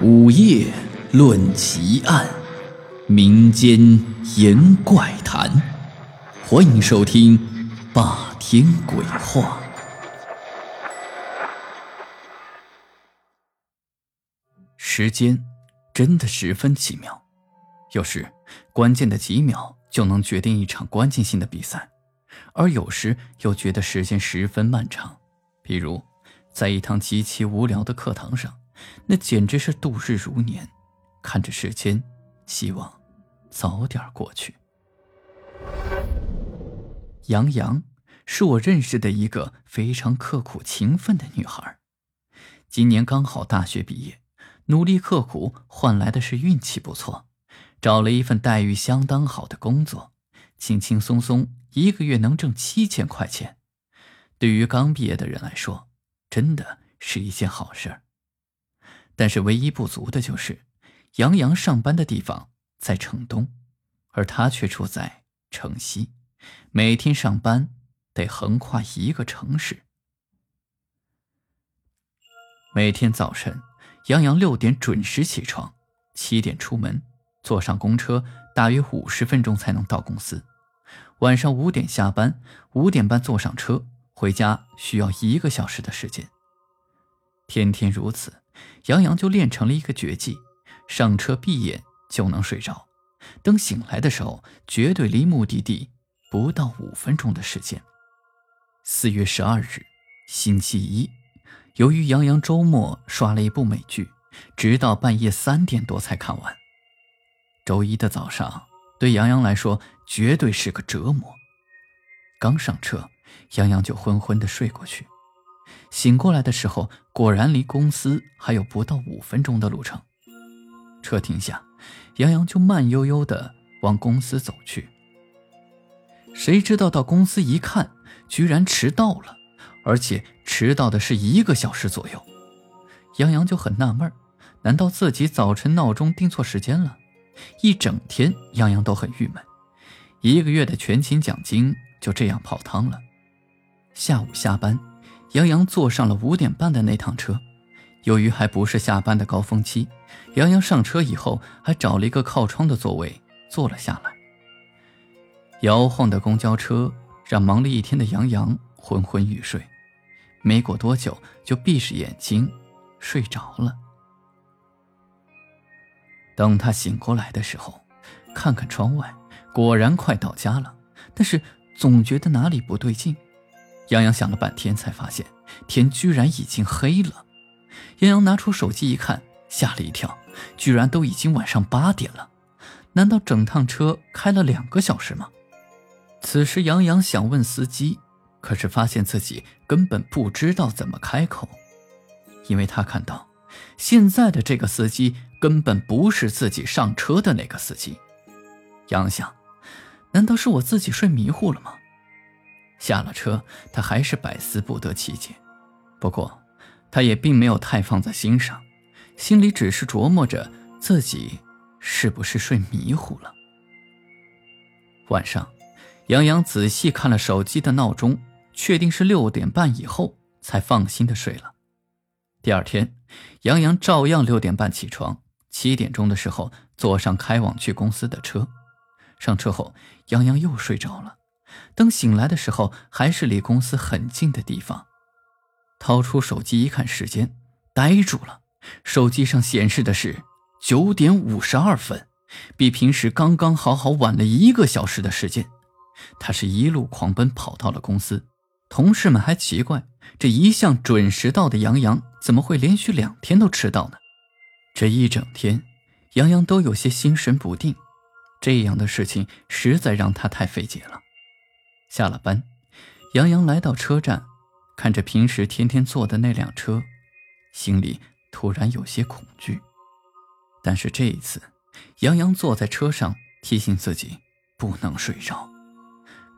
午夜论奇案，民间言怪谈，欢迎收听《霸天鬼话》。时间真的十分奇妙，有时关键的几秒就能决定一场关键性的比赛，而有时又觉得时间十分漫长。比如，在一堂极其无聊的课堂上。那简直是度日如年，看着时间，希望早点过去。杨洋是我认识的一个非常刻苦勤奋的女孩，今年刚好大学毕业，努力刻苦换来的是运气不错，找了一份待遇相当好的工作，轻轻松松一个月能挣七千块钱，对于刚毕业的人来说，真的是一件好事儿。但是唯一不足的就是，杨洋上班的地方在城东，而他却住在城西，每天上班得横跨一个城市。每天早晨，杨洋六点准时起床，七点出门，坐上公车，大约五十分钟才能到公司。晚上五点下班，五点半坐上车回家，需要一个小时的时间。天天如此。杨洋就练成了一个绝技，上车闭眼就能睡着，等醒来的时候，绝对离目的地不到五分钟的时间。四月十二日，星期一，由于杨洋周末刷了一部美剧，直到半夜三点多才看完。周一的早上对杨洋来说绝对是个折磨，刚上车，杨洋就昏昏的睡过去。醒过来的时候，果然离公司还有不到五分钟的路程。车停下，杨洋就慢悠悠地往公司走去。谁知道到公司一看，居然迟到了，而且迟到的是一个小时左右。杨洋就很纳闷难道自己早晨闹钟定错时间了？一整天，杨洋都很郁闷，一个月的全勤奖金就这样泡汤了。下午下班。杨洋坐上了五点半的那趟车，由于还不是下班的高峰期，杨洋上车以后还找了一个靠窗的座位坐了下来。摇晃的公交车让忙了一天的杨洋昏昏欲睡，没过多久就闭上眼睛睡着了。等他醒过来的时候，看看窗外，果然快到家了，但是总觉得哪里不对劲。杨洋想了半天，才发现天居然已经黑了。杨洋拿出手机一看，吓了一跳，居然都已经晚上八点了。难道整趟车开了两个小时吗？此时，杨洋想问司机，可是发现自己根本不知道怎么开口，因为他看到现在的这个司机根本不是自己上车的那个司机。杨想，难道是我自己睡迷糊了吗？下了车，他还是百思不得其解。不过，他也并没有太放在心上，心里只是琢磨着自己是不是睡迷糊了。晚上，杨洋仔细看了手机的闹钟，确定是六点半以后，才放心的睡了。第二天，杨洋照样六点半起床，七点钟的时候坐上开往去公司的车。上车后，杨洋又睡着了。等醒来的时候，还是离公司很近的地方。掏出手机一看时间，呆住了。手机上显示的是九点五十二分，比平时刚刚好好晚了一个小时的时间。他是一路狂奔跑到了公司，同事们还奇怪，这一向准时到的杨洋怎么会连续两天都迟到呢？这一整天，杨洋都有些心神不定。这样的事情实在让他太费解了。下了班，杨洋来到车站，看着平时天天坐的那辆车，心里突然有些恐惧。但是这一次，杨洋坐在车上，提醒自己不能睡着。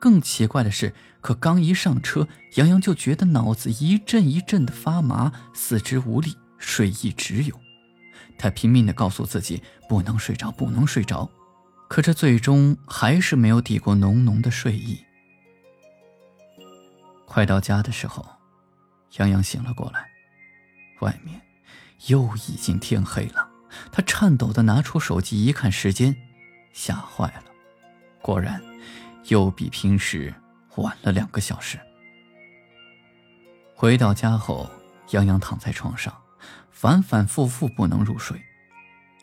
更奇怪的是，可刚一上车，杨洋就觉得脑子一阵一阵的发麻，四肢无力，睡意直涌。他拼命地告诉自己不能睡着，不能睡着，可这最终还是没有抵过浓浓的睡意。快到家的时候，杨洋醒了过来，外面又已经天黑了。他颤抖的拿出手机一看时间，吓坏了，果然又比平时晚了两个小时。回到家后，杨洋躺在床上，反反复复不能入睡。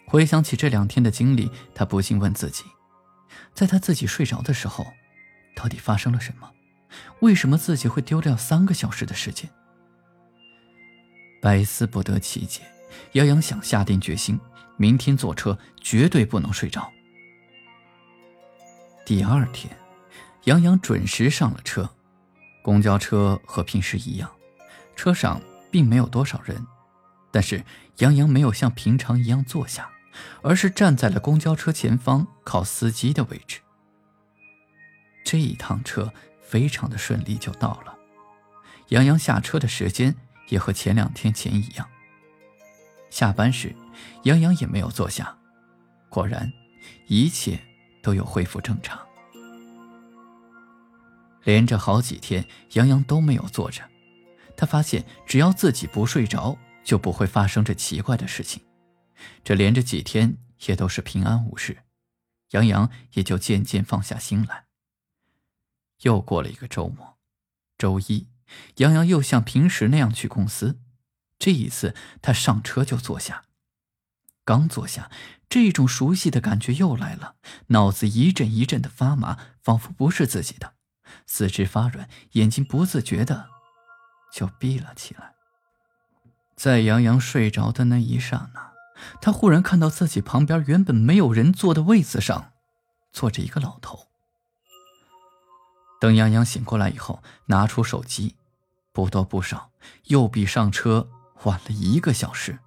回想起这两天的经历，他不禁问自己：在他自己睡着的时候，到底发生了什么？为什么自己会丢掉三个小时的时间？百思不得其解。杨洋想下定决心，明天坐车绝对不能睡着。第二天，杨洋准时上了车。公交车和平时一样，车上并没有多少人，但是杨洋没有像平常一样坐下。而是站在了公交车前方，靠司机的位置。这一趟车非常的顺利就到了，杨洋下车的时间也和前两天前一样。下班时，杨洋也没有坐下，果然，一切都有恢复正常。连着好几天，杨洋都没有坐着，他发现只要自己不睡着，就不会发生这奇怪的事情。这连着几天也都是平安无事，杨洋也就渐渐放下心来。又过了一个周末，周一，杨洋又像平时那样去公司。这一次，他上车就坐下，刚坐下，这种熟悉的感觉又来了，脑子一阵一阵的发麻，仿佛不是自己的，四肢发软，眼睛不自觉的就闭了起来。在杨洋睡着的那一刹那。他忽然看到自己旁边原本没有人坐的位子上，坐着一个老头。等杨洋醒过来以后，拿出手机，不多不少，又比上车晚了一个小时。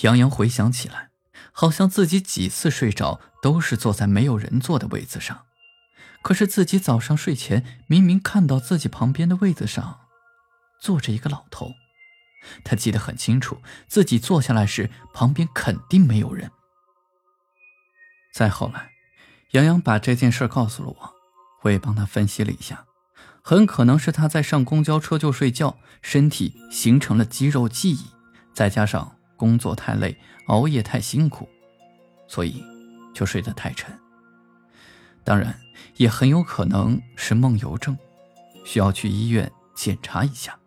杨洋回想起来，好像自己几次睡着都是坐在没有人坐的位子上，可是自己早上睡前明明看到自己旁边的位子上，坐着一个老头。他记得很清楚，自己坐下来时旁边肯定没有人。再后来，杨洋把这件事告诉了我，我也帮他分析了一下，很可能是他在上公交车就睡觉，身体形成了肌肉记忆，再加上工作太累、熬夜太辛苦，所以就睡得太沉。当然，也很有可能是梦游症，需要去医院检查一下。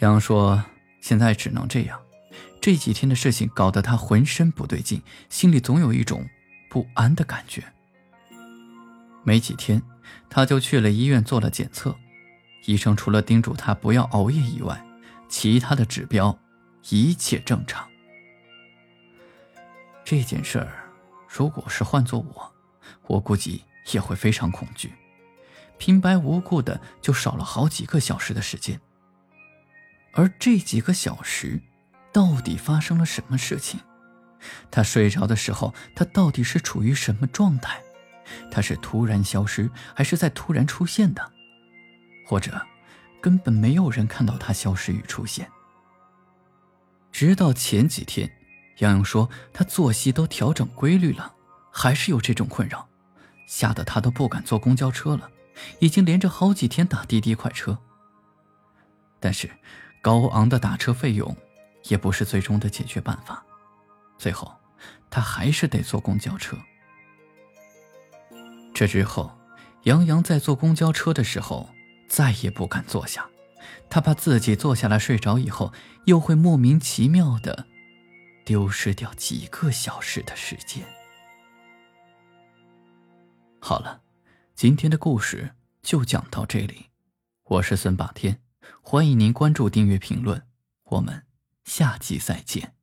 杨说：“现在只能这样。这几天的事情搞得他浑身不对劲，心里总有一种不安的感觉。没几天，他就去了医院做了检测。医生除了叮嘱他不要熬夜以外，其他的指标一切正常。这件事儿，如果是换做我，我估计也会非常恐惧。平白无故的就少了好几个小时的时间。”而这几个小时，到底发生了什么事情？他睡着的时候，他到底是处于什么状态？他是突然消失，还是在突然出现的？或者，根本没有人看到他消失与出现？直到前几天，杨洋说他作息都调整规律了，还是有这种困扰，吓得他都不敢坐公交车了，已经连着好几天打滴滴快车。但是。高昂的打车费用，也不是最终的解决办法。最后，他还是得坐公交车。这之后，杨洋在坐公交车的时候再也不敢坐下，他怕自己坐下来睡着以后，又会莫名其妙的丢失掉几个小时的时间。好了，今天的故事就讲到这里，我是孙霸天。欢迎您关注、订阅、评论，我们下期再见。